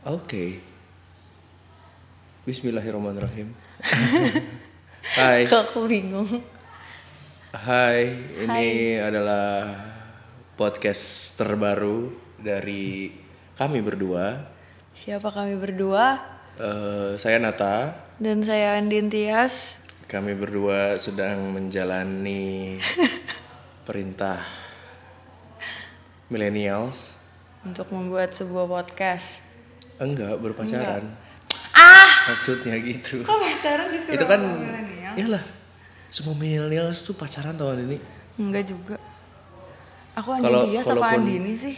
Oke. Bismillahirrahmanirrahim. Hai. Kok aku bingung. Hai, ini adalah podcast terbaru dari kami berdua. Siapa kami berdua? Eh, saya Nata. Dan saya Andin Tias. Kami berdua sedang menjalani perintah millennials. Untuk membuat sebuah podcast. Enggak, berpacaran. Ah! Maksudnya gitu. Kok pacaran disuruh Itu kan sama milenial? Iyalah. Semua millennials tuh pacaran tahun ini. Enggak juga. Aku Andin Kalau- Tias apa Andini sih?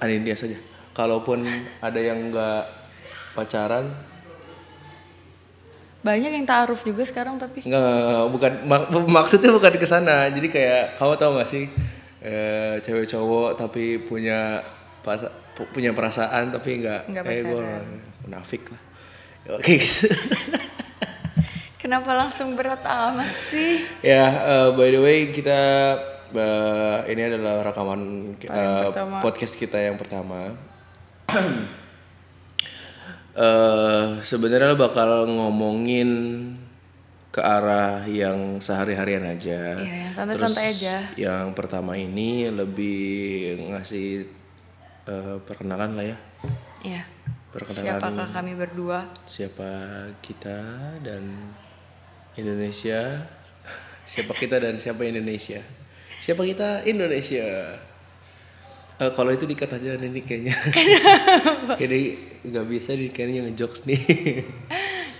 Andin dia saja. Kalaupun ada yang enggak pacaran, Banyak yang ta'aruf juga sekarang tapi. Enggak, bukan mak- maksudnya bukan ke sana. Jadi kayak kamu tahu gak sih eh, cewek cowok tapi punya pas- punya perasaan tapi Nggak eh gue munafik lah. Oke gitu. Kenapa langsung berat amat sih? ya eh, by the way kita eh, ini adalah rekaman pertama. podcast kita yang pertama. eh sebenarnya bakal ngomongin ke arah yang sehari-harian aja. Iya, yang santai-santai aja. Yang pertama ini lebih ngasih eh, perkenalan lah ya. Iya. Perkenalan Siapakah kami berdua? siapa kita dan Indonesia. siapa kita dan siapa Indonesia. Siapa kita Indonesia. Eh, kalau itu dikat aja ini kayaknya. Jadi nggak bisa nih kayaknya ngejokes nih.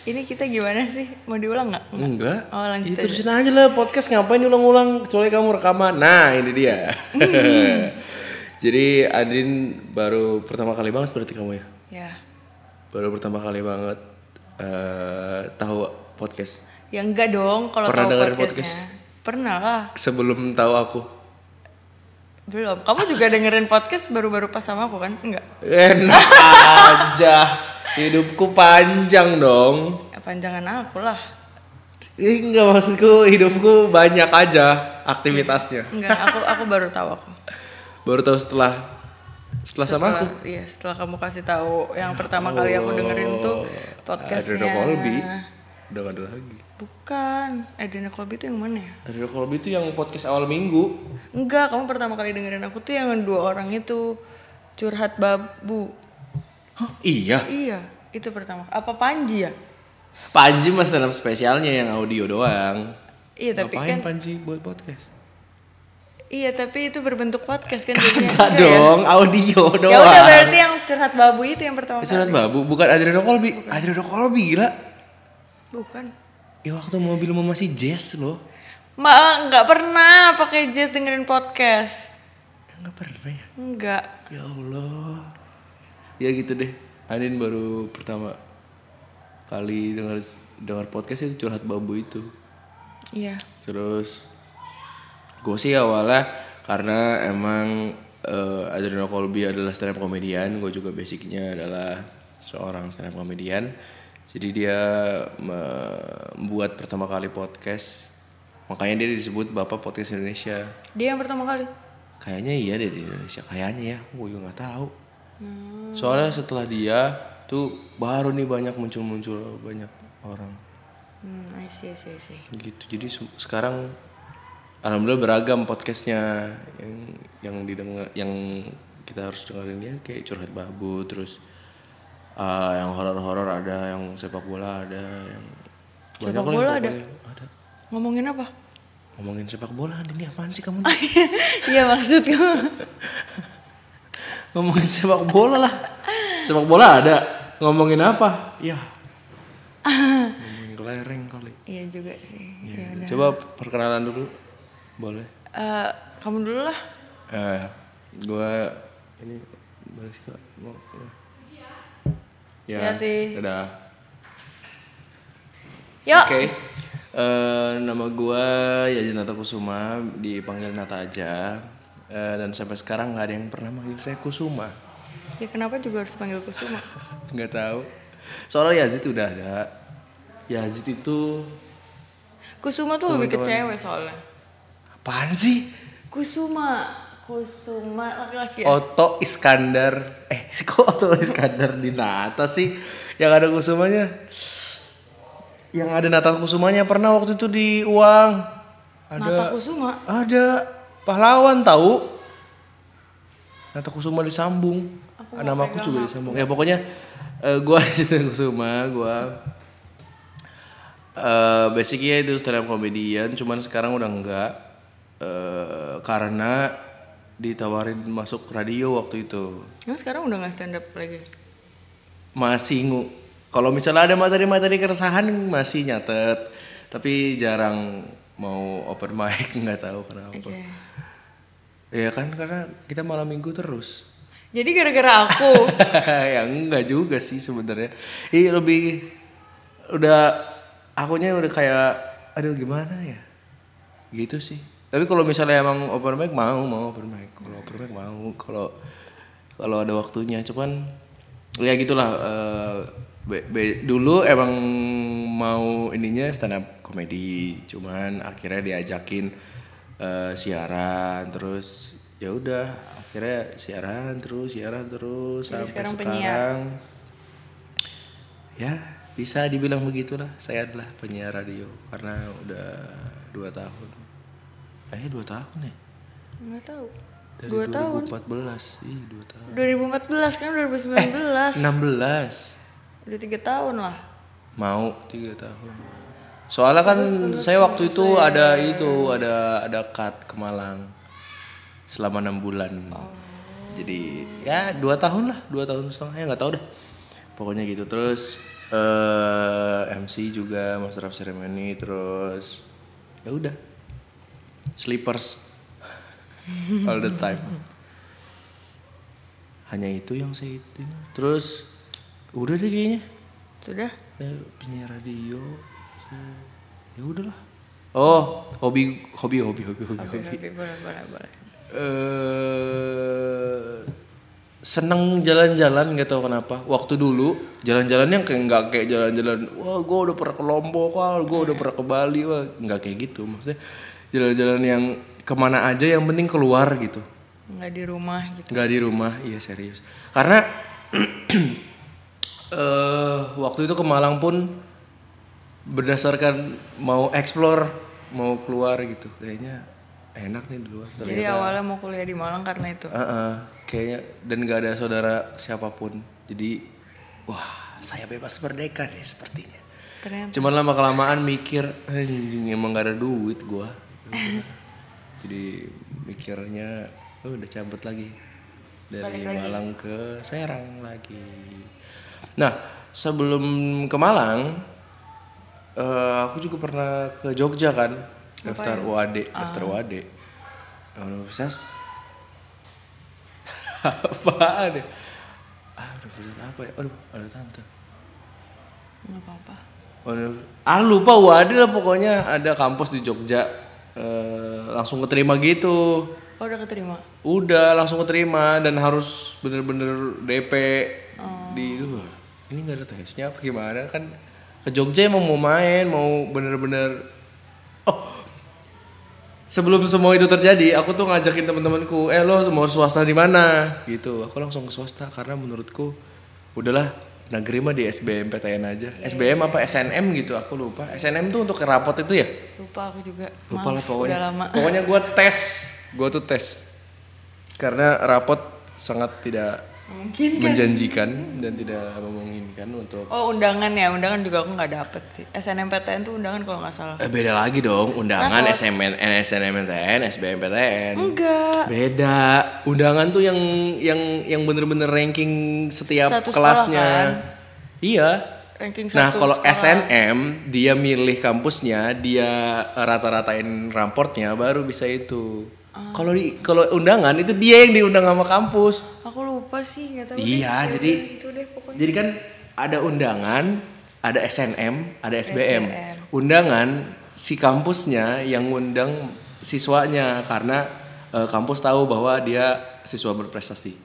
Ini kita gimana sih? Mau diulang nggak? Enggak. Oh, lanjut Ya, terusin aja lah podcast ngapain diulang-ulang kecuali kamu rekaman. Nah, ini dia. Jadi Adin baru pertama kali banget berarti kamu ya. Ya. Baru pertama kali banget eh tahu podcast. Ya enggak dong kalau Pernah tahu podcastnya. Pernah lah. Sebelum tahu aku. Belum. Kamu juga dengerin podcast baru-baru pas sama aku kan? Enggak. Enak aja. Hidupku panjang dong. Ya, panjangan aku lah. Ih, enggak maksudku hidupku banyak aja aktivitasnya. Enggak, aku aku baru tahu aku. Baru tahu setelah setelah, sama aku. Setelah- Iya, setelah kamu kasih tahu yang pertama kali aku dengerin tuh podcastnya. Adriana Colby. Udah gak ada lagi. Bukan. Adriana Colby tuh yang mana ya? Adriana Colby itu yang podcast awal minggu. Enggak, kamu pertama kali dengerin aku tuh yang dua orang itu curhat babu. Hah? Iya. Iya, itu pertama. Apa Panji ya? Panji mas dalam spesialnya yang audio doang. Iya, tapi Ngapain kan Panji buat podcast? Iya, tapi itu berbentuk podcast kan jadinya. Enggak Enggak ya? dong, audio doang. Ya udah berarti yang curhat babu itu yang pertama kali. Surat babu, bukan Adriana Colby. Adriana Colby gila. Bukan. Ya waktu mobil mau masih jazz loh. Ma nggak pernah pakai jazz dengerin podcast. Enggak pernah ya. Enggak. Ya Allah. Ya gitu deh. Adin baru pertama kali dengar dengar podcast itu curhat babu itu. Iya. Terus gue sih awalnya karena emang eh, Adriano Colby adalah stand up comedian, gue juga basicnya adalah seorang stand up comedian. Jadi dia membuat pertama kali podcast, makanya dia disebut bapak podcast Indonesia. Dia yang pertama kali. Kayaknya iya deh di Indonesia, kayaknya ya, gue juga nggak tahu. Soalnya setelah dia tuh baru nih banyak muncul-muncul banyak orang Hmm, I see, I see, I see. gitu jadi se- sekarang alhamdulillah beragam podcastnya yang yang didengar yang kita harus dengerin dia kayak curhat babu terus ah, yang horor-horor ada yang sepak bola ada yang Sepak lah bola ada? ada Ngomongin apa? ngomongin sepak bola ini apaan sih kamu Iya maksudku. ngomongin sepak bola lah sepak bola ada ngomongin apa ya ngomongin kelereng kali iya juga sih. Ya, Iya. coba perkenalan dulu boleh Eh, kamu dulu lah. Eh, gua ini balik sih kak mau ya Hati-hati. dadah Yuk. oke Eh, nama gua Yaji Nata Kusuma dipanggil Nata aja Eh, dan sampai sekarang nggak ada yang pernah manggil saya Kusuma Ya kenapa juga harus panggil Kusuma? nggak tahu soalnya Yazid udah ada Yazid itu Kusuma tuh lebih ke cewek soalnya. Apaan sih Kusuma. Kusuma laki-laki ya? Oto Iskandar. Eh, kok Oto Iskandar di Nata sih? Yang ada kusumanya. Yang ada Nata kusumanya pernah waktu itu di uang. Ada Nata Kusuma. ada pahlawan tahu. Nata Kusuma disambung. Aku Nama aku juga disambung. Ya pokoknya eh, gua Nata Kusuma, gua eh basicnya itu stand up comedian, cuman sekarang udah enggak eh karena ditawarin masuk radio waktu itu. Emang sekarang udah gak stand up lagi? Masih ngu kalau misalnya ada materi-materi keresahan masih nyatet, tapi jarang mau open mic nggak tahu kenapa. Oke. Ya kan karena kita malam minggu terus. Jadi gara-gara aku. ya enggak juga sih sebenarnya. Iya lebih udah akunya udah kayak aduh gimana ya. Gitu sih. Tapi kalau misalnya emang open mic mau mau open mic. Kalau open mic mau. Kalau kalau ada waktunya. Cuman ya gitulah eh, be- be- dulu emang mau ininya stand up komedi. Cuman akhirnya diajakin eh, siaran. Terus ya udah akhirnya siaran terus siaran terus Jadi sampai sekarang sekarang, penyiar. ya bisa dibilang begitulah. Saya adalah penyiar radio karena udah dua tahun eh dua tahun ya? Gak tahu. dari Dua tahun. 2014 ih dua tahun. 2014 kan 2019. 16 Udah tiga tahun lah. mau tiga tahun. Soalnya kan saya waktu itu ada itu ada ada cut ke Malang selama enam bulan. Jadi ya dua tahun lah dua tahun setengah ya nggak tahu dah pokoknya gitu. Terus eh MC juga Master of Ceremony terus ya udah sleepers. All the time. Hanya itu yang saya itu terus udah deh kayaknya. Sudah? ya penyiar radio. Ya- udahlah. Oh hobi hobi hobi hobi hobi Oke, hobi. oke, boleh, boleh, boleh. eh seneng jalan-jalan nggak tahu kenapa. Waktu dulu jalan-jalan yang kayak nggak kayak jalan-jalan wah gue udah pernah ke Lombok wah gue udah pernah ke Bali. Wah nggak kayak gitu maksudnya jalan-jalan yang ke mana aja yang penting keluar gitu Nggak di rumah gitu. nggak di rumah iya serius karena eh waktu itu ke Malang pun berdasarkan mau explore mau keluar gitu kayaknya enak nih di luar Jadi awalnya mau kuliah di Malang karena itu. Heeh, kayaknya dan gak ada saudara siapa pun jadi wah saya bebas merdeka deh sepertinya Ternyata. cuman lama kelamaan mikir anjing emang gak ada duit gua. Jadi mikirnya oh, udah cabut lagi. Dari Malang ke Serang lagi. Nah sebelum ke Malang eh, aku juga pernah ke Jogja kan daftar UAD daftar UAD Universitas apaan ya? Ah universitas apa ya? Aduh ada tante. Nggak apa-apa. Ah lupa UAD lah pokoknya. Ada kampus di Jogja eh, langsung keterima gitu. Oh udah keterima? udah langsung keterima dan harus bener-bener DP di Duh, ini nggak ada tesnya apa gimana? Kan ke Jogja emang mau main mau bener-bener oh. Sebelum semua itu terjadi aku tuh ngajakin teman-temanku eh lo mau swasta di mana? Gitu. Aku langsung ke swasta karena menurutku udahlah negeri mah di SBMPTN aja. SBM apa SNM gitu aku lupa. SNM tuh untuk rapot itu ya? Lupa aku juga. lupa lah Maaf, pokoknya. Udah lama. pokoknya gue tes. Gue tuh tes. Karena rapot sangat tidak Mungkin. menjanjikan dan tidak memungkinkan untuk Oh undangan ya, undangan juga aku nggak dapet sih. SNMPTN tuh undangan kalau nggak salah. eh, beda lagi dong undangan SMN SNMPTN SBMPTN Enggak. beda undangan tuh yang yang yang bener-bener ranking setiap Satu sekolah kelasnya kan? iya Ranking Nah satu kalau sekolah. SNM dia milih kampusnya, dia rata-ratain raportnya baru bisa itu. Ah. Kalau di kalau undangan itu dia yang diundang sama kampus. Aku lupa sih, nggak tahu. Iya, deh. jadi itu deh pokoknya. jadi kan ada undangan, ada SNM, ada SBM. SBM. Undangan si kampusnya yang ngundang siswanya karena eh, kampus tahu bahwa dia siswa berprestasi.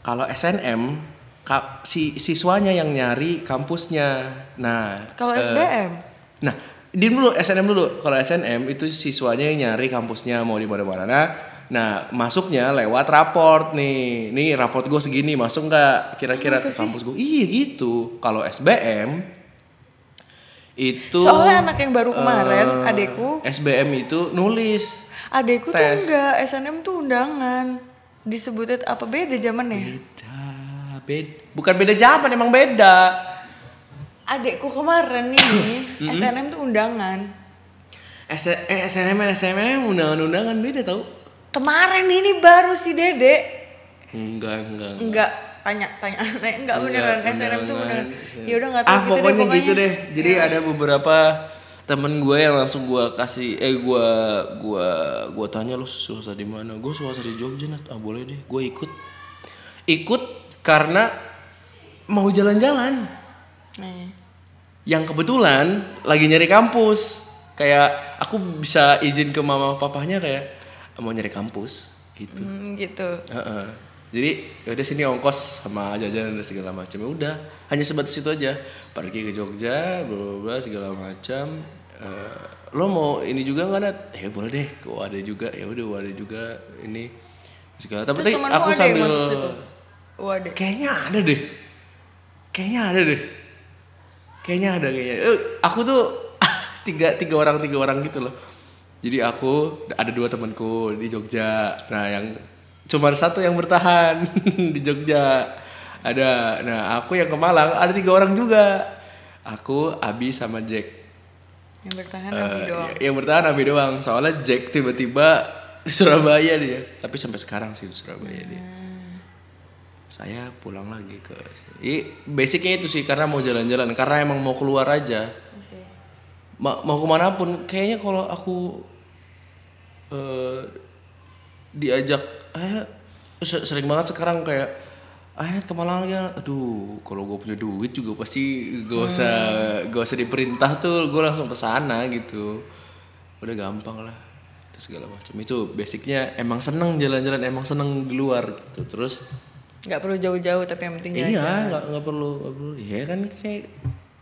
Kalau SNM ka- si siswanya yang nyari kampusnya. Nah, Kalau eh, SBM, Nah, di dulu SNM dulu. Kalau SNM itu siswanya yang nyari kampusnya mau di mana-mana. Nah, masuknya lewat raport nih. Nih raport gue segini masuk nggak kira-kira ke kampus gue? Iya gitu. Kalau SBM itu Soalnya anak yang baru kemarin, eh, adekku. SBM itu nulis. Adekku tuh Tes. enggak, SNM tuh undangan. Disebutnya apa beda zamannya? Beda, beda. Bukan beda zaman emang beda. Adekku kemarin nih, SNM tuh undangan. S eh, SNM SNM undangan-undangan beda tau? Kemarin ini baru si Dede. Enggak, enggak. Enggak, tanya tanya enggak, enggak beneran SNM tuh undangan. Ya udah enggak tahu ah gitu pokoknya, deh gitu deh jadi ada beberapa temen gue yang langsung gue kasih eh gue gue gue tanya lu swasta di mana gue swasta di Jogja Nat. ah boleh deh gue ikut ikut karena mau jalan-jalan Nih. yang kebetulan lagi nyari kampus kayak aku bisa izin ke mama papahnya kayak mau nyari kampus gitu Hmm, gitu. Heeh. Jadi yaudah sini ongkos sama jajan dan segala macam. Ya udah, hanya sebatas itu aja. Pergi ke Jogja, bla segala macam. Eh, lo mau ini juga nggak Nat? Ya boleh deh, kok ada juga. Ya udah ada juga ini segala. Tapi Terus temanmu aku sambil? Waduh. kayaknya ada deh. Kayaknya ada deh. Kayaknya ada kayaknya. Eh, aku tuh tiga tiga orang tiga orang gitu loh. Jadi aku ada dua temanku di Jogja. Nah yang cuma satu yang bertahan di Jogja. Ada. Nah aku yang ke Malang ada tiga orang juga. Aku, Abi sama Jack. Yang bertahan Eh, Abi doang. Yang bertahan Abi doang. Soalnya Jack tiba-tiba di Surabaya dia. Tapi sampai sekarang sih di Surabaya dia. Saya pulang lagi ke I, basicnya itu sih karena mau jalan-jalan karena emang mau keluar aja. Ma- mau ke mana pun kayaknya kalau aku eh diajak eh se- sering banget sekarang kayak ah Nat, ke Malang lagi Nat." aduh kalau gue punya duit juga pasti gak usah gak usah diperintah tuh gue langsung ke sana gitu. Udah gampang lah itu segala macam. Itu basicnya emang seneng jalan-jalan emang seneng di luar gitu. Terus Nggak perlu jauh-jauh tapi yang penting jalan. iya nggak nggak perlu nggak perlu. Iya kan kayak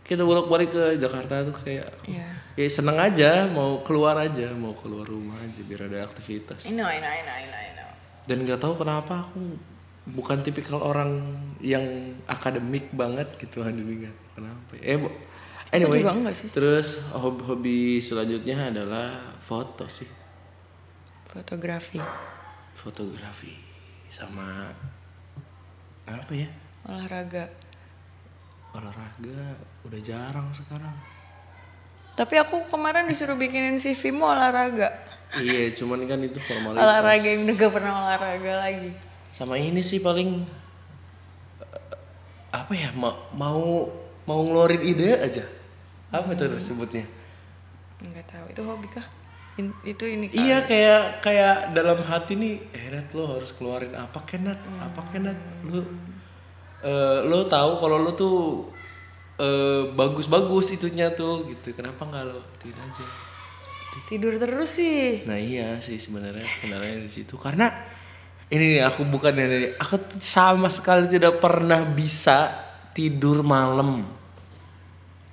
kita bolak-balik ke Jakarta tuh kayak Iya. ya seneng aja mau keluar aja mau keluar rumah aja biar ada aktivitas I know, I know, I know, I know, I know. dan nggak tahu kenapa aku bukan tipikal orang yang akademik banget gitu Handininga kenapa eh bo- anyway juga enggak sih. terus hobi, hobi selanjutnya adalah foto sih Fotografi, fotografi sama apa ya olahraga. olahraga udah jarang sekarang Tapi aku kemarin disuruh bikinin CV mu olahraga. iya cuman kan itu formalitas Olahraga yang udah gak pernah olahraga lagi. sama ini sih paling eh, apa ya ma- mau mau ngeluarin ide aja apa itu sebutnya Enggak tahu, itu hobi kah? In- itu ini kah? iya kayak kayak dalam hati nih eh Nat lo harus keluarin apa kenat apa kenat lo eh, lo tahu kalau lo tuh eh, bagus-bagus itunya tuh gitu kenapa nggak lo ituin aja Tidur terus sih. Nah iya sih sebenarnya kendalanya di situ karena ini nih aku bukan ini aku tuh sama sekali tidak pernah bisa tidur malam.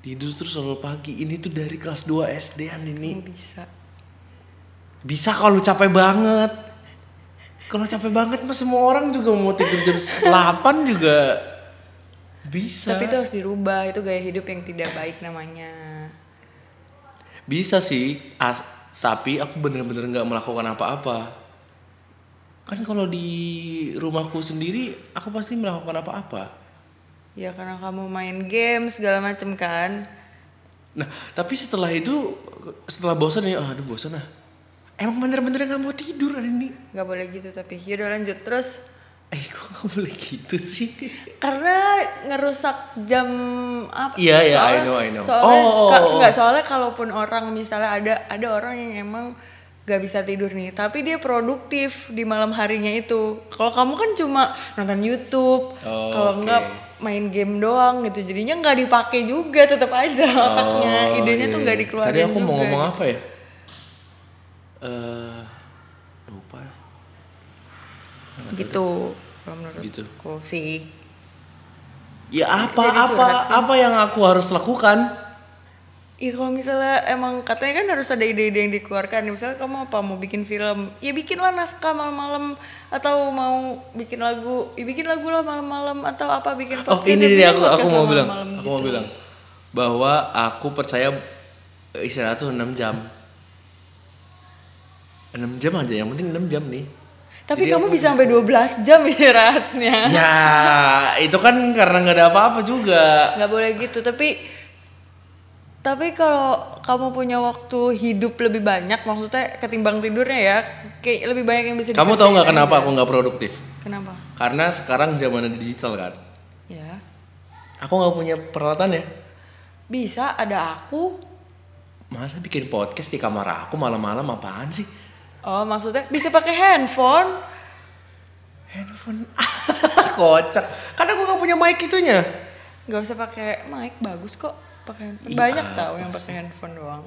Tidur terus selalu pagi. Ini tuh dari kelas 2 SD-an ini. Nggak bisa. Bisa kalau capek banget. Kalau capek banget mah semua orang juga mau tidur jam 8 juga bisa. Tapi itu harus dirubah, itu gaya hidup yang tidak baik namanya. Bisa sih, as- tapi aku bener-bener nggak melakukan apa-apa. Kan kalau di rumahku sendiri, aku pasti melakukan apa-apa. Ya karena kamu main game segala macem kan. Nah, tapi setelah itu, setelah bosan ya, aduh bosan ah. Emang bener-bener nggak mau tidur hari ini. Gak boleh gitu tapi yaudah lanjut terus Eh, kok nggak boleh gitu sih? karena ngerusak jam apa Iya, iya, I know, I know. soalnya Oh, oh, ka- oh. nggak, soalnya kalaupun orang misalnya ada ada orang yang emang gak bisa tidur nih tapi dia produktif di malam harinya itu kalau kamu kan cuma nonton YouTube Oh, kalau oke. nggak main game doang gitu jadinya nggak dipakai juga tetap aja otaknya Oh, idenya iya, tuh nggak iya. dikeluarin Tadi aku juga mau ngomong apa ya? Eh, lupa. Gitu kalau menurut Gitu. sih Ya apa Jadi apa apa yang aku harus lakukan? Ya kalau misalnya emang katanya kan harus ada ide-ide yang dikeluarkan. Misalnya kamu apa mau bikin film, ya bikinlah naskah malam-malam atau mau bikin lagu, ya bikin lagu lah malam-malam atau apa bikin Oh podcast. ini ya nih aku aku mau bilang, malam-malam aku mau gitu. bilang bahwa aku percaya istirahat tuh 6 jam. 6 jam aja, yang penting 6 jam nih. Tapi Jadi kamu bisa sampai 12 jam istirahatnya. Ya, itu kan karena nggak ada apa-apa juga. nggak boleh gitu tapi tapi kalau kamu punya waktu hidup lebih banyak maksudnya ketimbang tidurnya ya kayak lebih banyak yang bisa Kamu tahu nggak kenapa aku nggak produktif? kenapa Karena sekarang zaman digital kan. ya Aku nggak punya peralatan ya. bisa ada aku Masa bikin podcast di kamar aku malam-malam apaan sih? Oh maksudnya bisa pakai handphone Handphone. Kocak. Kan aku nggak punya mic itunya. nggak usah pakai mic bagus kok pakai handphone banyak tahu apa yang pakai handphone doang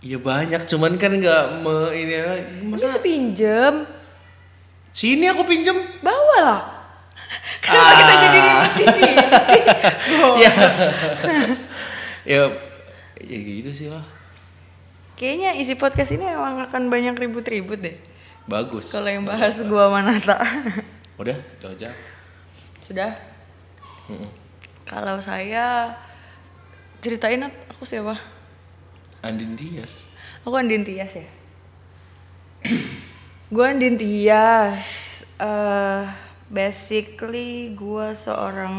Iya banyak, cuman kan nggak me ini masa bisa pinjem sini aku pinjem. bawa lah kenapa kita jadi di sini sih Oh. ya, ya, ya gitu sih lah. Kayaknya isi podcast ini emang akan banyak ribut-ribut deh Bagus. Kalau yang bahas gua sama Nata. Udah, itu aja. Sudah? Kalau saya ceritain aku siapa? Andin Dias. Aku Andin Tias ya. gua Andin Tias. eh basically gua seorang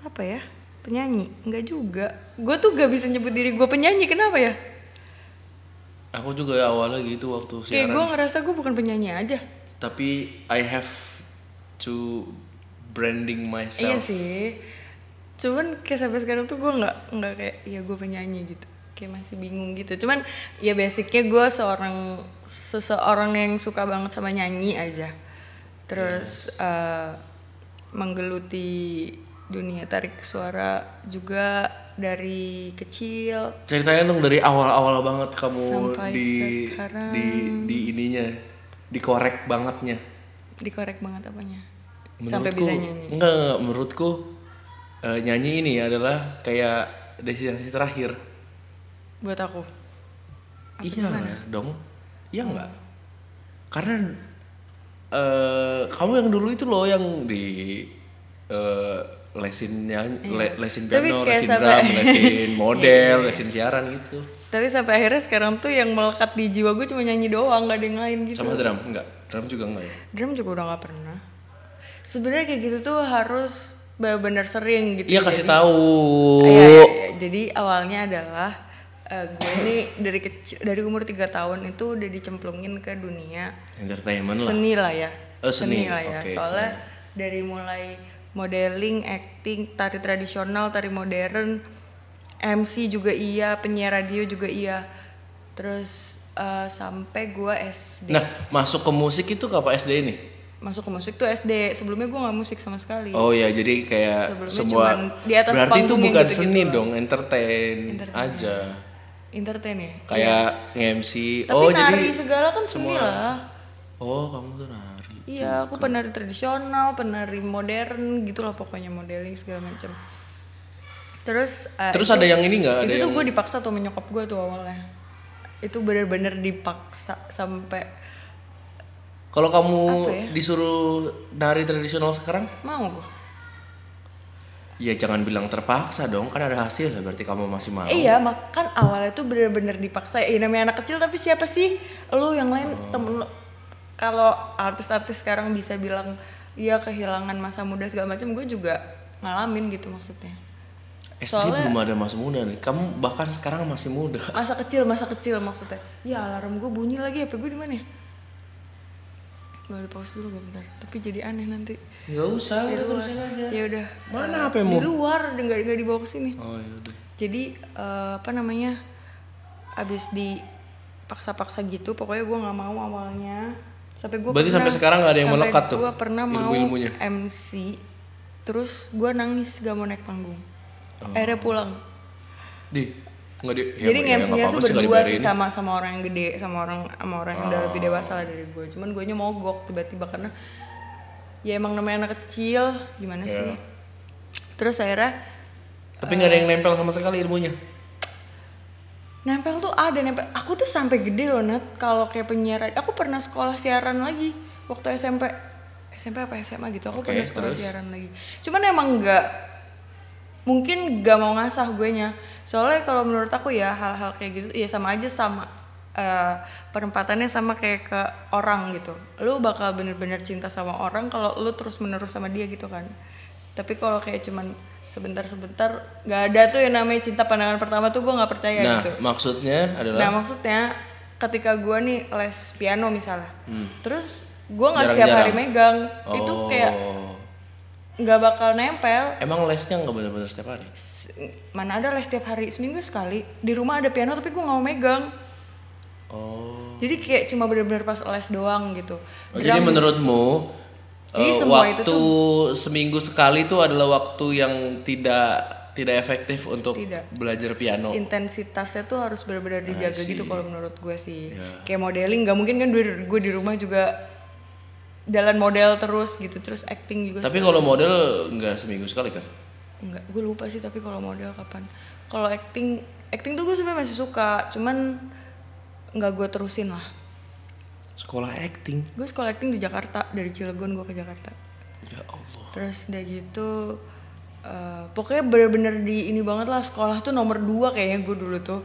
apa ya? Penyanyi? Enggak juga. Gua tuh gak bisa nyebut diri gua penyanyi. Kenapa ya? Aku juga awalnya gitu waktu Kayak siaran. gua ngerasa gua bukan penyanyi aja. Tapi I have to branding myself. Iya sih. Cuman kayak sampai sekarang tuh gue nggak nggak kayak ya gue penyanyi gitu. Kayak masih bingung gitu. Cuman ya basicnya gue seorang seseorang yang suka banget sama nyanyi aja. Terus eh, menggeluti dunia tarik suara juga dari kecil. Ceritain dong dari awal-awal banget kamu Sampai di sekarang. di di ininya, dikorek bangetnya. Dikorek banget apanya. Sampai bisa nyanyi. Enggak, enggak, menurutku eh, nyanyi ini adalah kayak destinasi terakhir. Buat aku. iya dong. Iya enggak? Karena eh kamu yang dulu itu loh yang di eh, lesin nyanyi, le- lesin Iya. Piano, lesin Iya, drum, lesin model, lesin siaran gitu. Tapi sampai akhirnya sekarang tuh yang melekat di jiwa gue cuma nyanyi doang, gak ada yang lain gitu. Sama drum enggak? Drum juga enggak ya? Drum juga udah gak pernah. Sebenarnya kayak gitu tuh harus benar-benar sering gitu. Iya kasih Jadi- tahu. Iya, iya, iya. Jadi awalnya adalah eh, gue ini dari kecil dari umur 3 tahun itu udah dicemplungin ke dunia Entertainment lah. seni lah ya. Oh, seni. lah ya. Oke, Soalnya dari mulai modeling, acting, tari tradisional, tari modern, MC juga iya, penyiar radio juga iya. Terus eh, sampai gue SD. Nah, masuk ke musik itu kapan SD ini? Masuk ke musik tuh SD. Sebelumnya gue nggak musik sama sekali. Oh ya, jadi kayak Sebelumnya cuman di atas berarti itu bukan gitu-gitu seni lah. dong, entertain, Entertain, aja. Entertain ya. Kayak nge-MC. Tapi oh, nari jadi segala kan seni lah. Oh, kamu tuh nari. Iya, aku penari tradisional, penari modern gitu lah pokoknya modeling segala macam. Terus eh, Terus itu- ada yang ini nggak? Ada itu tuh yang gue dipaksa tuh menyokap gue tuh awalnya. Itu bener-bener dipaksa sampai kalau kamu ya? disuruh nari tradisional sekarang, mau gue. ya jangan bilang terpaksa dong, kan ada hasil berarti kamu masih mau. Iya, makan awalnya tuh bener-bener dipaksa. Ya namanya anak kecil tapi siapa sih? Lu yang lain Oh. temen. Kalau artis-artis sekarang bisa bilang iya kehilangan masa muda segala macam, gue juga ngalamin gitu maksudnya. SD soalnya- belum ada masa muda nih. Kamu bahkan sekarang masih muda. Masa kecil, masa kecil maksudnya. Ya alarm gue bunyi lagi, HP gue di mana ya? Boleh pause dulu gak bentar. Tapi jadi aneh nanti. Gak usah, Di udah luar. terusin aja. Ya udah. Mana Di HP-mu? luar, nggak nggak dibawa ke sini. Oh, yaudah. Jadi eh, apa namanya? Abis dipaksa-paksa gitu, pokoknya gue nggak mau awalnya. Sampai gue Berarti sampai sekarang nggak ada yang melekat tuh, Gue pernah mau ilmu-ilmunya? MC, terus gue nangis gak mau naik panggung. Oh. Akhirnya pulang. Di, nggak di. ya, Jadi ya, MC-nya nggak tuh sih, berdua sih dibayarin. sama sama orang yang gede, sama orang sama orang yang udah Oh. lebih dewasa lah dari gue. Cuman gue mogok tiba-tiba karena ya emang namanya anak kecil, gimana Iya. sih? Terus akhirnya Tapi nggak ada yang nempel sama sekali ilmunya. Nempel tuh ada nempel. Aku tuh sampai gede loh Nat kalau kayak penyiaran aku pernah sekolah siaran lagi waktu SMP. SMP apa SMA gitu aku Oke, pernah sekolah terus? siaran lagi. Cuman emang nggak mungkin gak mau ngasah gue nya soalnya kalau menurut aku ya hal-hal kayak gitu ya sama aja sama eh, penempatannya sama kayak ke orang gitu. Lu bakal bener-bener cinta sama orang kalau lu terus menerus sama dia gitu kan. Tapi kalau kayak cuman sebentar-sebentar nggak ada tuh yang namanya cinta pandangan pertama tuh gue nggak percaya nah gitu. maksudnya adalah? Nah maksudnya ketika gue nih les piano misalnya terus gue nggak setiap Hmm. Hari megang itu kayak Oh. nggak bakal nempel. Emang lesnya nggak benar-benar setiap hari? S- mana ada les setiap hari seminggu sekali. Di rumah ada piano tapi gue nggak mau megang. Oh. Jadi kayak cuma bener-bener pas les doang gitu. Oh, jadi menurutmu Jadi eh, semua itu waktu seminggu sekali itu adalah waktu yang tidak tidak efektif untuk Tidak. belajar piano. intensitasnya tuh harus benar-benar dijaga see. gitu kalau menurut gue sih Ya. kayak modeling nggak mungkin kan gue, gue di rumah juga jalan model terus gitu terus acting juga Tapi kalau model nggak seminggu sekali kan? Enggak, gue lupa sih tapi kalau model kapan. Kalau acting, acting tuh gue sebenarnya masih suka, cuman nggak gue terusin lah. Sekolah acting. Gue sekolah acting di Jakarta, dari Cilegon gue ke Jakarta. Ya Allah. Terus udah gitu, eh, pokoknya bener-bener di ini banget lah sekolah tuh nomor dua kayaknya gue dulu tuh.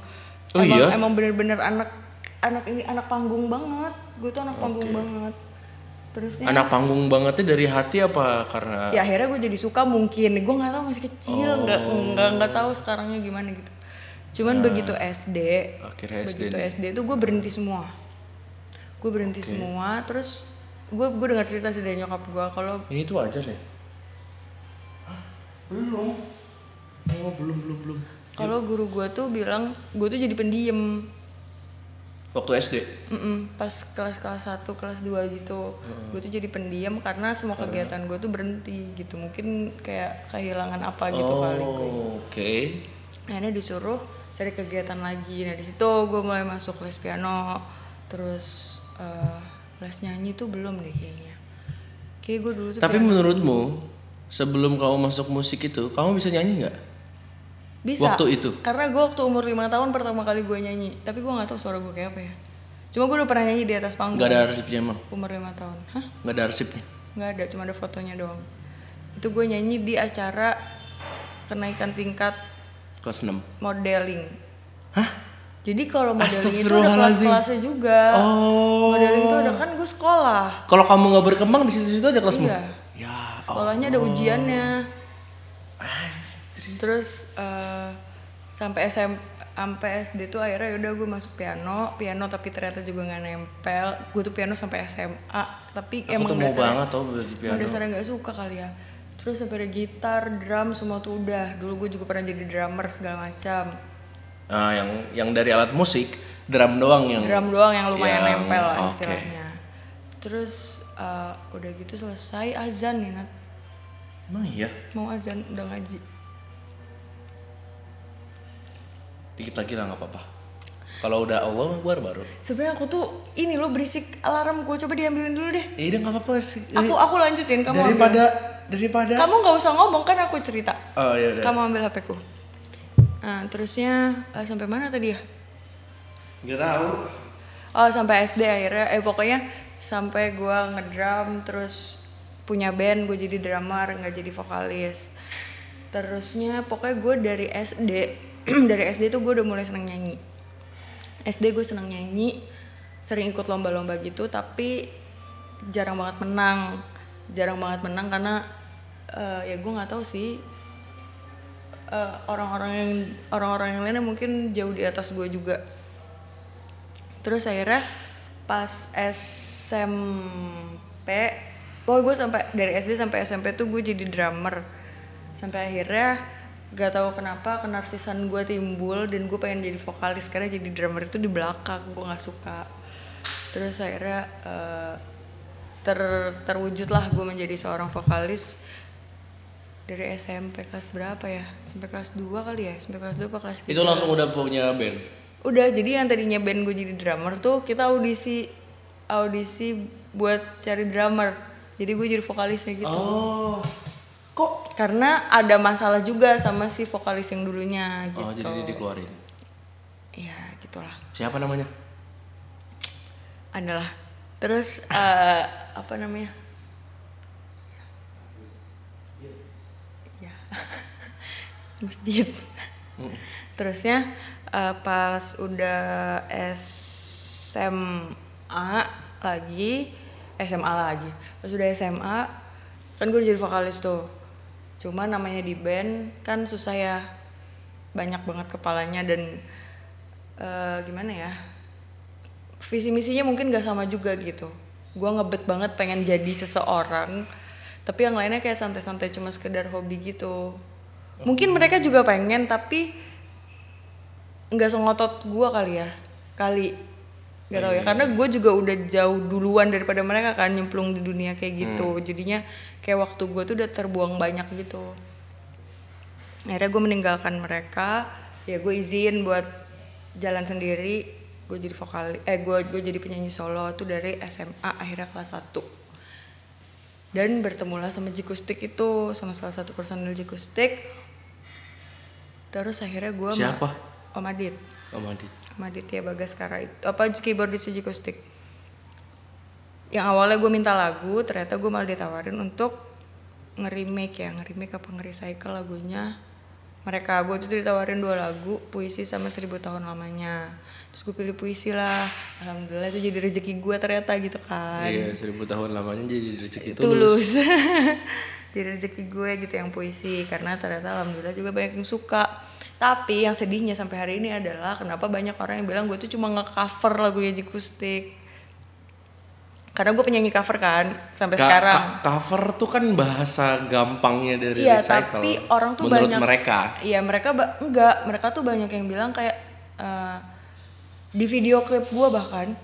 Oh emang, iya? Emang bener-bener anak anak ini anak panggung banget. Gue tuh anak panggung banget. Terusnya Anak panggung bangetnya dari hati apa karena ya akhirnya gue jadi suka mungkin gue nggak tahu masih kecil nggak Oh. nggak nggak tahu sekarangnya gimana gitu cuman begitu SD akhirnya SD begitu SD tuh gue berhenti semua gue berhenti semua terus gue gue dengar cerita sih dari nyokap gue kalau ini tuh aja nih. Belum. Oh belum belum belum. kalau guru gue tuh bilang gue tuh jadi pendiam Waktu SD. Mm-mm, pas kelas kelas 1, kelas 2 gitu gue tuh jadi pendiam karena semua kegiatan gue tuh berhenti gitu mungkin kayak kehilangan apa gitu kali gue Oh, Oke. akhirnya disuruh cari kegiatan lagi nah di situ gue mulai masuk les piano terus eh, les nyanyi tuh belum deh kayaknya kayak gue dulu tuh Tapi menurutmu sebelum kamu masuk musik itu, kamu bisa nyanyi nggak? bisa Waktu itu. karena gue waktu umur lima tahun pertama kali gue nyanyi tapi gue nggak tahu suara gue kayak apa ya cuma gue udah pernah nyanyi di atas panggung Nggak ada arsipnya emang. umur lima tahun hah Nggak ada arsipnya. nggak ada cuma ada fotonya doang itu gue nyanyi di acara kenaikan tingkat Kelas 6 modeling Hah? Jadi kalau modeling itu ada kelas-kelasnya juga Oh. modeling itu ada kan gue sekolah Kalau kamu nggak berkembang di situ-situ aja kelasmu. Iya. Ya. sekolahnya ada ujiannya terus eh, sampai SM sampai SD tuh akhirnya udah gue masuk piano piano tapi ternyata juga nggak nempel gue tuh piano sampai SMA tapi Aku emang tuh mau dasarnya banget tau belajar piano. dasarnya nggak suka kali ya terus sampai ada gitar drum semua tuh udah dulu gue juga pernah jadi drummer segala macam Nah, yang yang dari alat musik, drum doang yang drum doang yang lumayan Yang- nempel lah istilahnya terus eh, udah gitu selesai azan nih Nat Emang iya? mau azan udah ngaji Dikit lagi lah nggak apa-apa. Kalau udah Allah Akbar baru. Sebenarnya aku tuh ini loh berisik alarm gue coba diambilin dulu deh. Ya udah nggak apa-apa sih. Aku aku lanjutin kamu ambil. daripada daripada. Kamu nggak usah ngomong kan aku cerita. Oh ya udah. Kamu ambil HP ku. Nah, terusnya eh, sampai mana tadi ya? Nggak tahu. Oh, sampai SD akhirnya eh pokoknya sampai gua ngedrum terus punya band gue jadi drummer nggak jadi vokalis. Terusnya pokoknya gue dari SD dari SD tuh gue udah mulai seneng nyanyi. SD gue seneng nyanyi, sering ikut lomba-lomba gitu tapi jarang banget menang, jarang banget menang karena eh, ya gue nggak tahu sih eh, orang-orang yang orang-orang yang lainnya mungkin jauh di atas gue juga. Terus akhirnya pas SMP pokoknya gue sampai dari SD sampai SMP tuh gue jadi drummer. Sampai akhirnya gak tahu kenapa kenarsisan gue timbul dan gue pengen jadi vokalis karena jadi drummer itu di belakang gue nggak suka. Terus akhirnya eh, ter terwujud lah gue menjadi seorang vokalis dari SMP kelas berapa ya sampai kelas 2 kali ya sampai kelas 2 apa kelas 3 Itu langsung udah punya band. udah jadi yang tadinya band gue jadi drummer tuh kita audisi audisi buat cari drummer jadi gue jadi vokalisnya gitu Oh. Kok? karena ada masalah juga sama si vokalis yang dulunya gitu Oh jadi dia dikeluarin. ya gitulah Siapa namanya? adalah terus eh, apa namanya ya masjid. Terusnya eh, pas udah SMA lagi SMA lagi. Pas udah SMA kan gue jadi vokalis tuh. Cuma namanya di band kan susah ya. Banyak banget kepalanya dan eh, gimana ya visi misinya mungkin gak sama juga gitu. Gue ngebet banget pengen jadi seseorang tapi yang lainnya kayak santai-santai cuma sekedar hobi gitu mungkin mereka juga pengen tapi nggak sengotot gue kali ya. Kali. Nggak tahu ya karena gue juga udah jauh duluan daripada mereka kan nyemplung di dunia kayak gitu. Jadinya kayak waktu gue tuh udah terbuang banyak gitu. Akhirnya gue meninggalkan mereka. Ya gue izin buat jalan sendiri. Gue jadi vokal eh gue gue jadi penyanyi solo tuh dari SMA akhirnya kelas 1 dan bertemulah sama Jikustik itu sama salah satu personil Jikustik terus akhirnya gue Siapa? Om Adit. Om Adit. Om Adit ya Bagaskara itu. Apa keyboardis Jikustik yang awalnya gue minta lagu ternyata gue malah ditawarin untuk nge-remake ya. Nge-remake apa nge-recycle lagunya. Mereka gue tuh ditawarin dua lagu puisi sama seribu tahun lamanya. Terus gue pilih puisi lah. Alhamdulillah itu jadi rezeki gue ternyata gitu kan. Iya, seribu tahun lamanya jadi rezeki tulus. tulus jadi rezeki gue gitu yang puisi karena ternyata alhamdulillah juga banyak yang suka tapi yang sedihnya sampai hari ini adalah kenapa banyak orang yang bilang gue tuh cuma nge-cover lagunya Jikustik karena gue penyanyi cover kan sampai Ka- sekarang ka- cover tuh kan bahasa gampangnya dari Iya, recycle. tapi orang tuh Menurut banyak mereka. Iya, mereka enggak, mereka tuh banyak yang bilang kayak eh, di video klip gua bahkan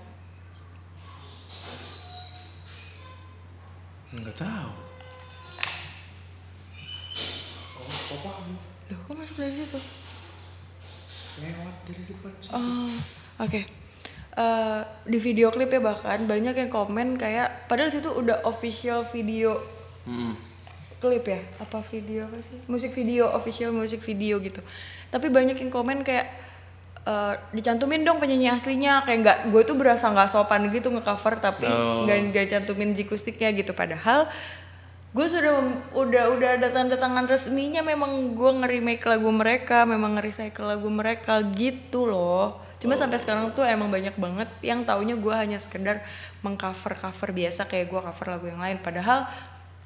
Enggak tahu. Loh, kok masuk dari situ? Lewat dari depan. Oh, oke. Eh, di video klip ya bahkan banyak yang komen kayak padahal situ udah official video Hmm. klip ya apa video apa sih musik video official musik video gitu tapi banyak yang komen kayak eh, dicantumin dong penyanyi aslinya kayak nggak gue tuh berasa nggak sopan gitu ngecover tapi Oh. nggak nggak cantumin jikustiknya gitu padahal gue sudah udah udah ada tanda tangan resminya memang gue nge-remake lagu mereka memang nge-recycle lagu mereka gitu loh. Cuma sampai sekarang tuh emang banyak banget yang taunya gue hanya sekedar mengcover cover biasa kayak gue cover lagu yang lain. Padahal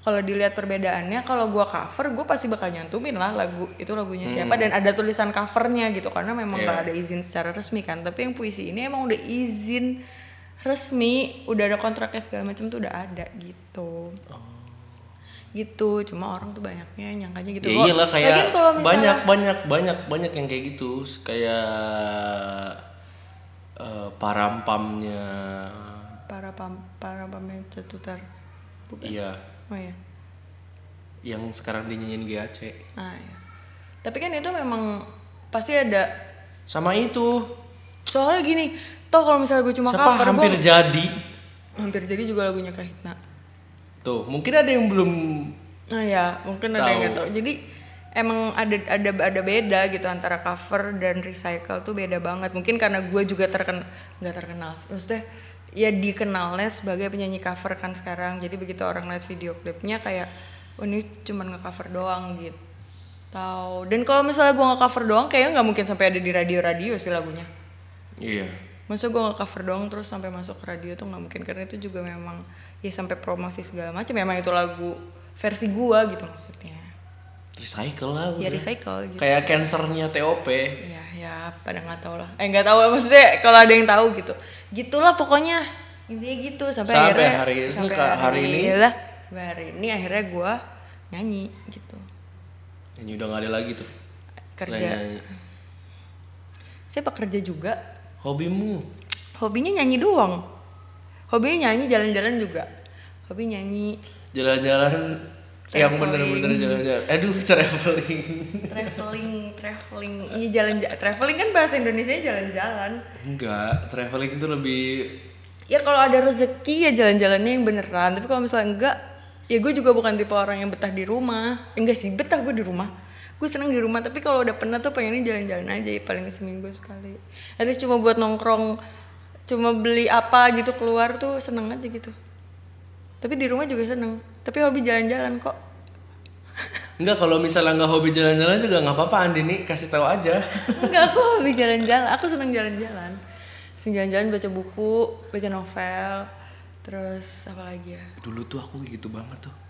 kalau dilihat perbedaannya kalau gue cover gue pasti bakal nyantumin lah lagu itu lagunya siapa dan ada tulisan covernya gitu. Karena memang nggak Iya. ada izin secara resmi kan. Tapi yang puisi ini emang udah izin resmi udah ada kontraknya segala macam tuh udah ada gitu gitu. Cuma orang tuh banyaknya nyangkanya gitu. Ya iyalah kayak misalnya banyak banyak banyak banyak yang kayak gitu. Kayak eh, parampamnya para pam para pemain cetutar bukan? Iya. Oh ya yang sekarang dinyanyiin GAC ah ya tapi kan itu memang pasti ada sama itu. Soalnya gini toh kalau misalnya gue cuma siapa? cover hampir gue jadi. Hampir jadi juga lagunya Kahitna tuh mungkin ada yang belum Nah ya, mungkin ada yang nggak Tahu. tahu. Jadi emang ada ada ada beda gitu antara cover dan recycle tuh beda banget. Mungkin karena gue juga terkenal nggak terkenal. Maksudnya ya dikenalnya sebagai penyanyi cover kan sekarang. Jadi begitu orang lihat video klipnya kayak oh ini cuma nge-cover doang gitu. Tahu. Dan kalau misalnya gue nge-cover doang kayaknya nggak mungkin sampai ada di radio-radio sih lagunya. iya Masa gue nge-cover doang terus sampai masuk ke radio tuh nggak mungkin karena itu juga memang ya sampai promosi segala macam. Memang itu lagu versi gua gitu maksudnya. recycle lah Ya udah. recycle gitu. kayak cancernya TOP Ya ya pada nggak tahu lah. Eh nggak tahu maksudnya kalau ada yang tahu gitu. Gitulah pokoknya intinya gitu sampai, Sampai akhirnya hari ini, sampai Kak, hari ini? lah sampai hari ini akhirnya gua nyanyi gitu ini udah nggak ada lagi tuh kerja. Nyanyi. Saya pekerja juga. hobimu Hobinya nyanyi doang. Hobinya nyanyi jalan-jalan juga. Hobi nyanyi. Jalan-jalan yang bener-bener jalan-jalan. Aduh traveling. Traveling traveling. Iya jalan traveling kan bahasa Indonesia jalan-jalan. Enggak traveling itu lebih ya kalau ada rezeki ya jalan-jalannya yang beneran. Tapi kalau misalnya enggak ya gue juga bukan tipe orang yang betah di rumah. Enggak sih betah gue di rumah. Gue seneng di rumah tapi kalau udah penat tuh pengennya jalan-jalan aja ya, paling seminggu sekali. At least cuma buat nongkrong cuma beli apa gitu keluar tuh seneng aja gitu tapi di rumah juga seneng tapi hobi jalan-jalan kok Enggak kalau misalnya nggak hobi jalan-jalan juga nggak apa-apa Andini kasih tahu aja. Enggak, aku hobi jalan-jalan. Aku seneng jalan-jalan. Seneng jalan-jalan baca buku, baca novel, terus apa lagi ya? Dulu tuh aku gitu banget tuh.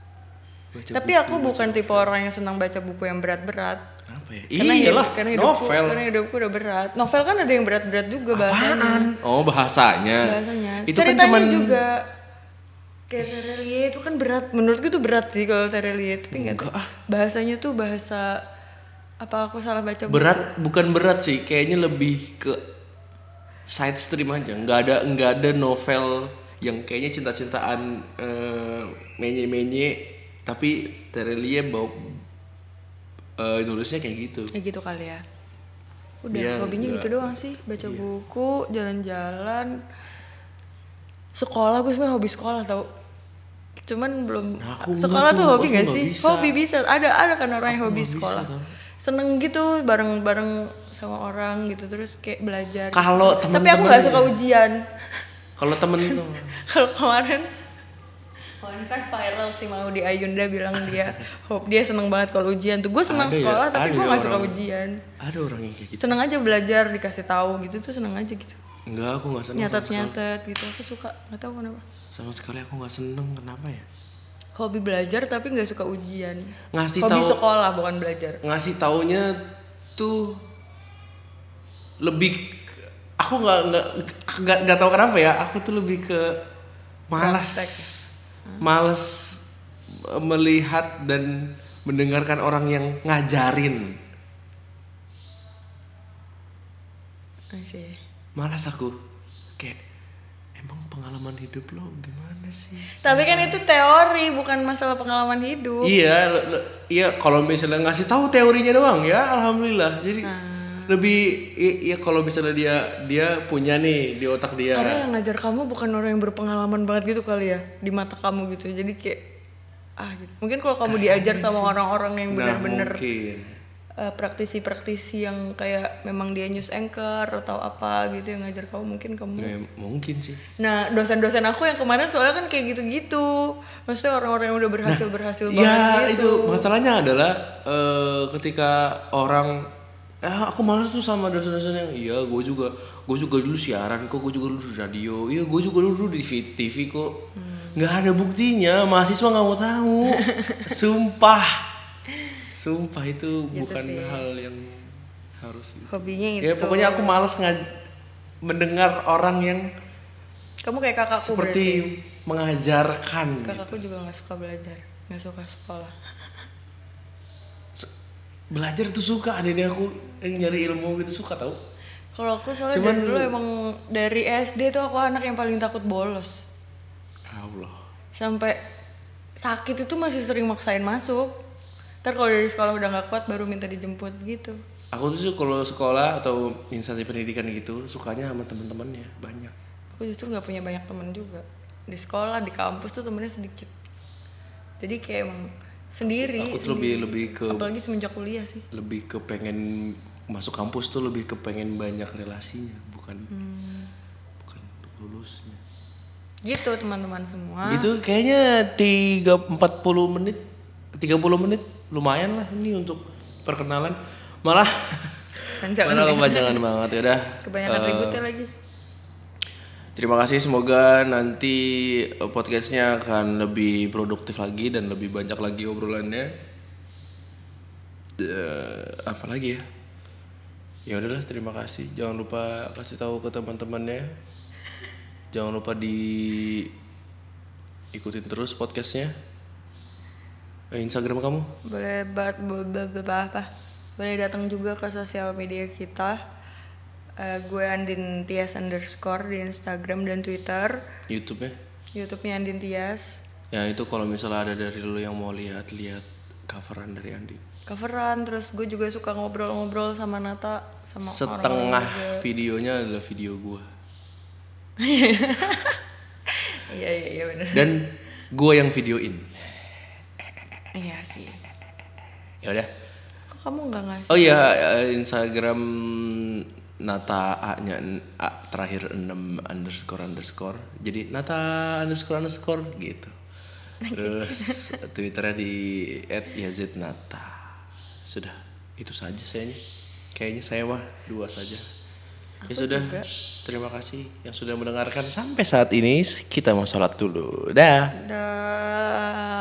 Baca Tapi buku, aku bukan tipe orang yang senang baca buku yang berat-berat. Kenapa ya? Karena Iyalah, karena hidupku, novel. Karena hidupku udah berat. Novel kan ada yang berat-berat juga bahasanya. Oh bahasanya. Bahasanya. Itu kan Ceritanya cuman juga kayak Terelie itu kan berat. Menurutku tuh berat sih kalau Terelie. Tapi nggak tahu. ah. Bahasanya tuh bahasa apa aku salah baca buku? berat bukan berat sih kayaknya lebih ke side stream aja nggak ada nggak ada novel yang kayaknya cinta-cintaan eh, menye-menye tapi Terelie bau eh, nulisnya kayak gitu Ya gitu kali ya. Udah, Iya, hobinya enggak. gitu doang sih. Baca buku, jalan-jalan. Sekolah gue sebenarnya hobi sekolah tau. Cuman belum Nah, aku sekolah tuh tuh, hobi gak sih? bisa. Hobi bisa. Ada ada kan orang yang hobi bisa, sekolah. tau. Seneng gitu bareng-bareng sama orang gitu terus kayak belajar. Kalau Tapi aku nggak suka ujian. kalau temen itu Kalau kemarin kemarin kan viral sih mau di Ayunda bilang dia hope dia seneng banget kalau ujian tuh. Gue seneng Ada ya, sekolah tapi ada gue ya nggak suka ujian. ada orang yang kayak gitu. Seneng aja belajar dikasih tahu gitu tuh seneng aja gitu. Enggak aku nggak seneng nyatet nyatet gitu aku suka. Nggak tahu kenapa. Sama sekali aku nggak seneng kenapa ya? Hobi belajar tapi nggak suka ujian. Ngasih hobi tahu sekolah bukan belajar. Ngasih taunya tuh lebih aku nggak nggak nggak tahu kenapa ya. Aku tuh lebih ke malas malas eh, melihat dan mendengarkan orang yang ngajarin. Sih malas aku. Kayak emang pengalaman hidup lo gimana sih? Tapi kan itu teori bukan masalah pengalaman hidup. Iya, iya kalau misalnya ngasih tahu teorinya doang ya, alhamdulillah. Jadi lebih iya kalau misalnya dia dia punya nih di otak dia. karena yang ngajar kamu bukan orang yang berpengalaman banget gitu kali ya di mata kamu gitu jadi kayak ah gitu mungkin kalau kamu diajar sama orang-orang yang Nah, benar-benar mungkin. eh, praktisi-praktisi yang kayak memang dia news anchor atau apa gitu yang ngajar kamu mungkin kamu Ya, mungkin sih. nah dosen-dosen aku yang kemarin soalnya kan kayak gitu-gitu maksudnya orang-orang yang udah berhasil berhasil Ya banget itu gitu masalahnya adalah eh, ketika orang ah aku malas tuh sama dosen-dosen yang iya gue juga gue juga dulu siaran kok gue juga dulu di radio. Iya gue juga dulu di TV, TV kok. Nggak ada buktinya mahasiswa nggak mau tahu. Sumpah. Sumpah itu bukan sih. hal yang harus hobinya itu. ya pokoknya aku malas ngaj- mendengar orang yang kamu kayak kakakku seperti berarti. mengajarkan kakakku juga nggak suka belajar nggak suka sekolah. Se- belajar tuh suka ada ini aku yang nyari ilmu gitu suka tau. Kalau aku soalnya Cuman- dari dulu emang dari SD tuh aku anak yang paling takut bolos. Allah. Sampai sakit itu masih sering maksain masuk. Ntar kalau dari sekolah udah nggak kuat baru minta dijemput gitu. Aku tuh kalau sekolah atau instansi pendidikan gitu sukanya sama teman-temannya banyak. Aku justru nggak punya banyak teman juga. Di sekolah di kampus tuh temennya sedikit. Jadi kayak emang sendiri aku tuh lebih lebih ke apalagi semenjak kuliah sih. Lebih ke pengen masuk kampus tuh lebih ke pengen banyak relasinya bukan bukan untuk lulusnya. Gitu teman-teman semua. Itu kayaknya tiga empat puluh menit 30 menit lumayan lah ini untuk perkenalan. Malah Panjang malah kepanjangan banget ya udah. Kebanyakan Eh, ributnya lagi Terima kasih semoga nanti eh, podcastnya akan lebih produktif lagi dan lebih banyak lagi obrolannya. Eh, apa lagi ya? Ya udahlah terima kasih. Jangan lupa kasih tahu ke teman-temannya. Jangan lupa di ikutin terus podcastnya. Eh, Instagram kamu? boleh bo- apa boleh datang juga ke sosial media kita Eh, gue Andin Tias underscore di Instagram dan Twitter. YouTube-nya? YouTube-nya Andin Tias. Ya itu kalau misalnya ada dari lu yang mau lihat-lihat coveran dari Andi. coveran terus gue juga suka ngobrol-ngobrol sama Nata sama Setengah videonya adalah video gua. iya iya iya bener. Dan gue yang videoin. Iya sih. Ya udah. Kok kamu nggak ngasih? Oh iya eh, Instagram Nata A-nya A, terakhir 6 underscore underscore. Jadi Nata underscore underscore gitu. Terus twitternya di @yazetnata sudah itu saja sayanya. Kayaknya saya mah dua saja. Ya sudah terima kasih yang sudah mendengarkan sampai saat ini. Kita mau sholat dulu. Dah. Dah.